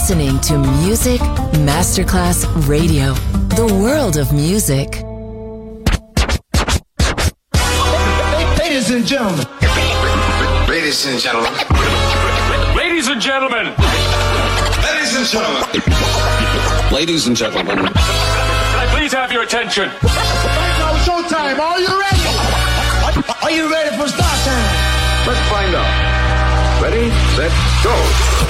listening to Music Masterclass Radio, the world of music. Ladies and gentlemen. Ladies and gentlemen. Ladies and gentlemen. Ladies and gentlemen. Ladies and gentlemen. Can I please have your attention? Now showtime. Are you ready? Are you ready for start time? Let's find out. Ready, set, go.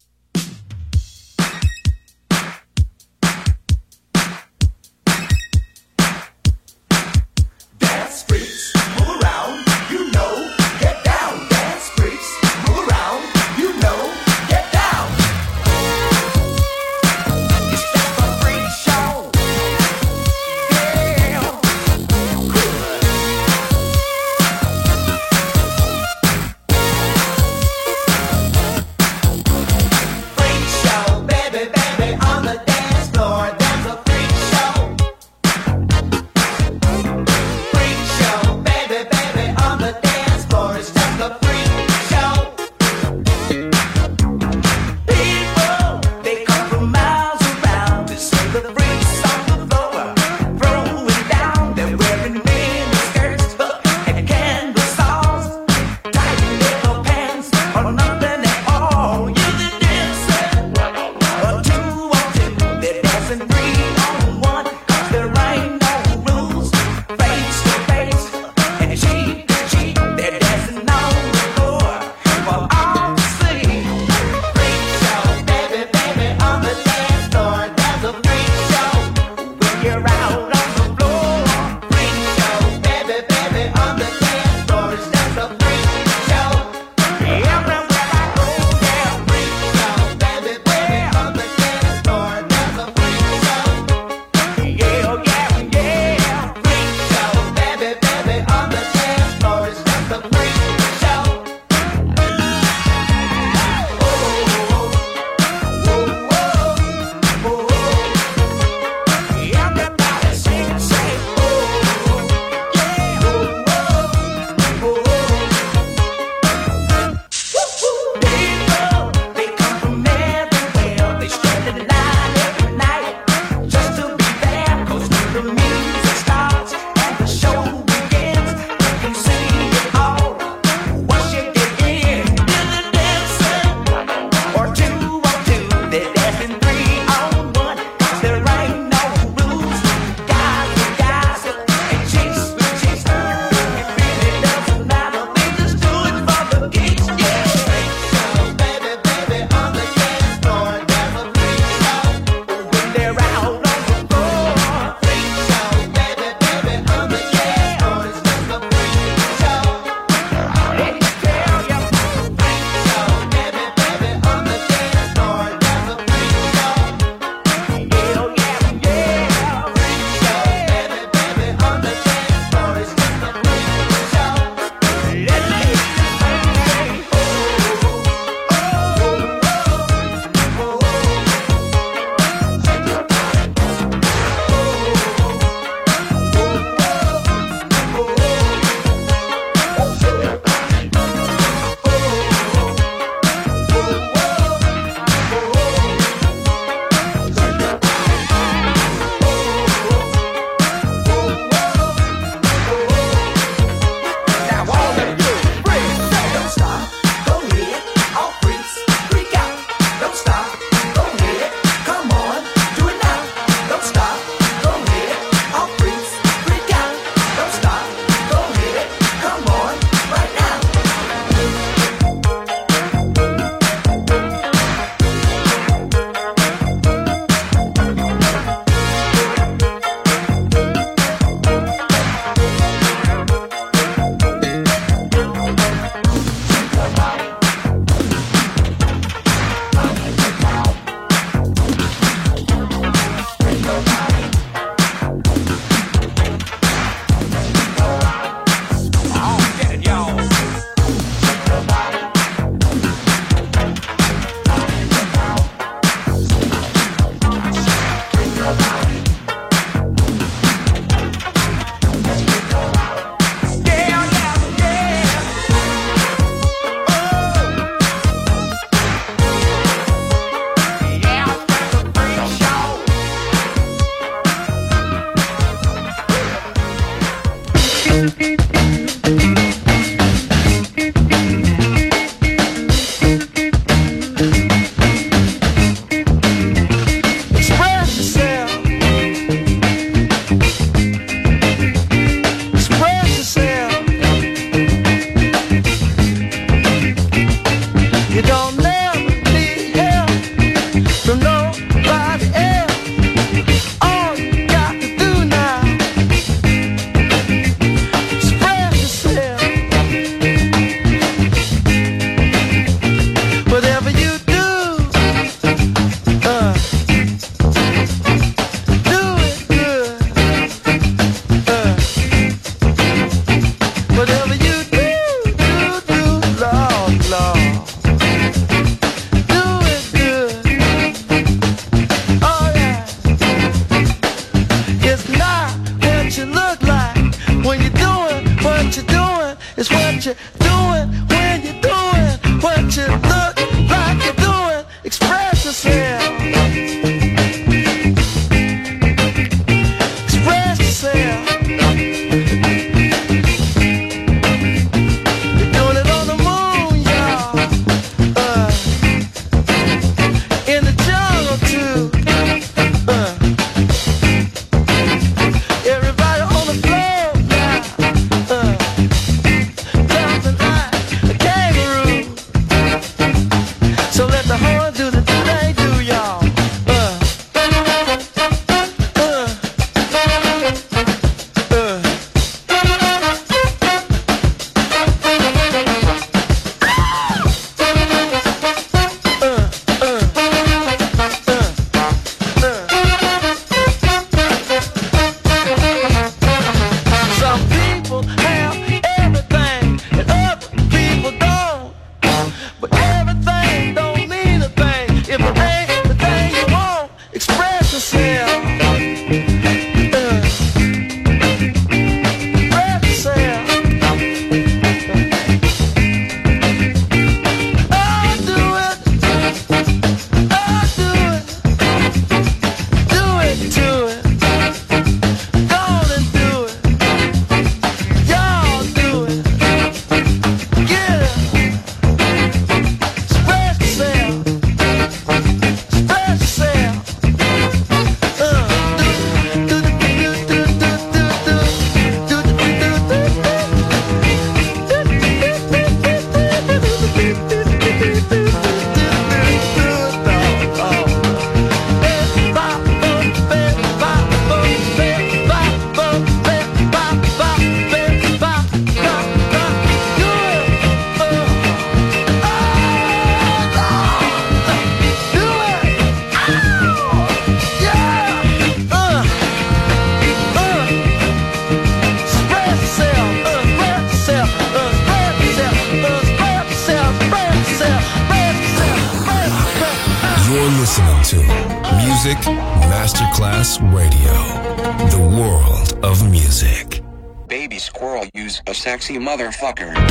Sexy motherfucker.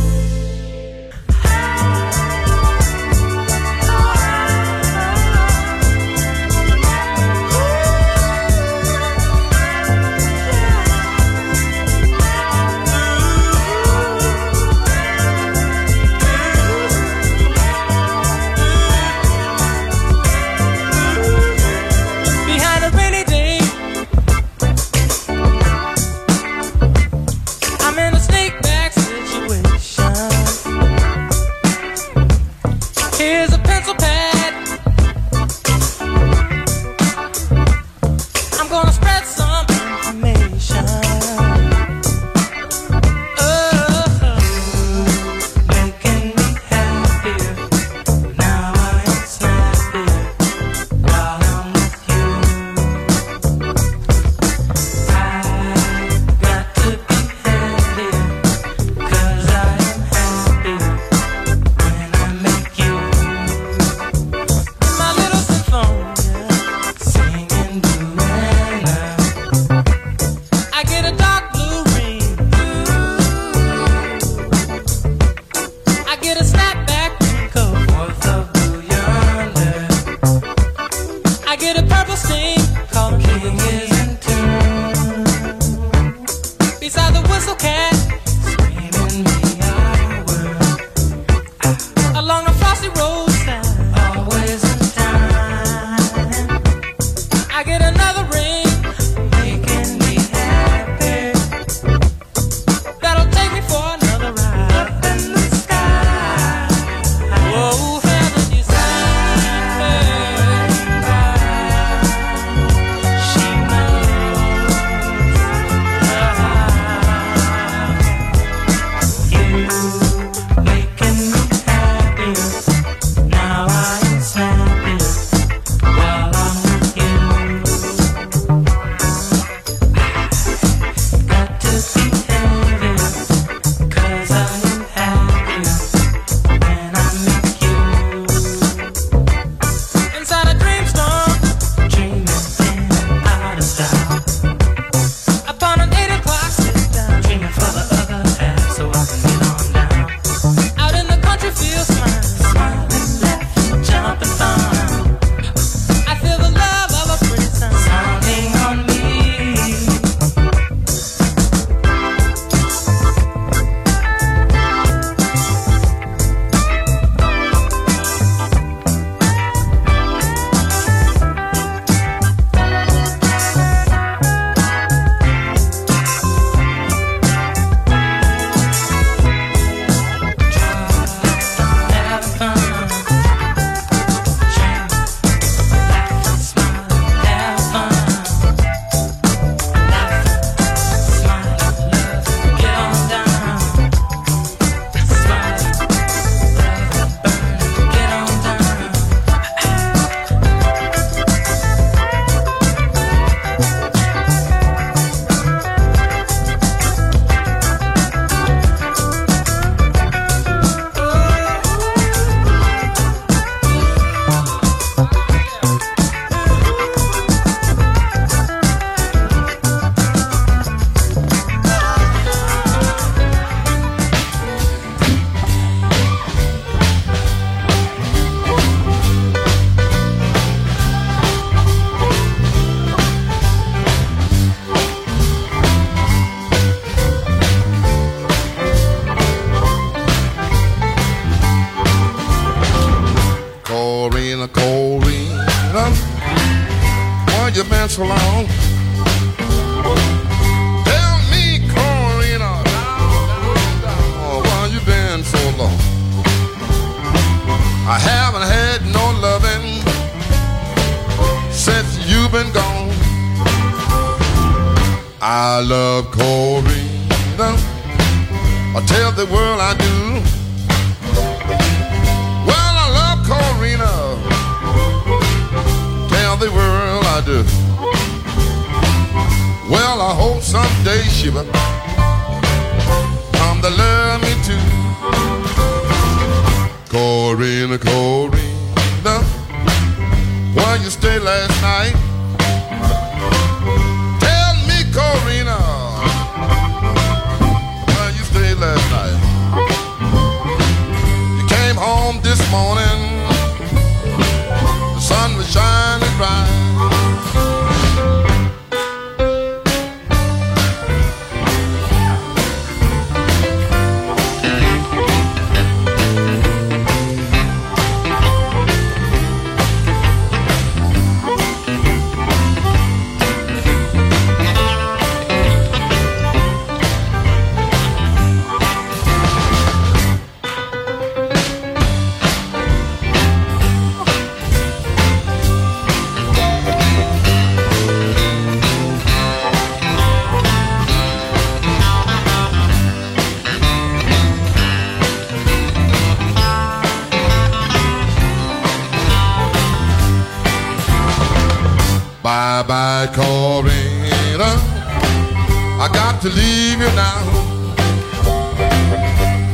leave you now.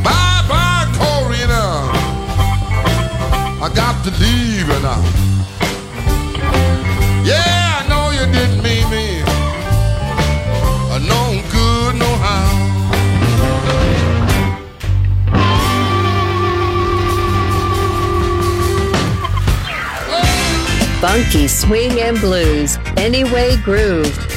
Bye bye, Corina. I got to leave you now. Yeah, I know you didn't mean me. I know good, no how. funky swing and blues, Anyway Groove.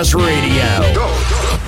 That's right.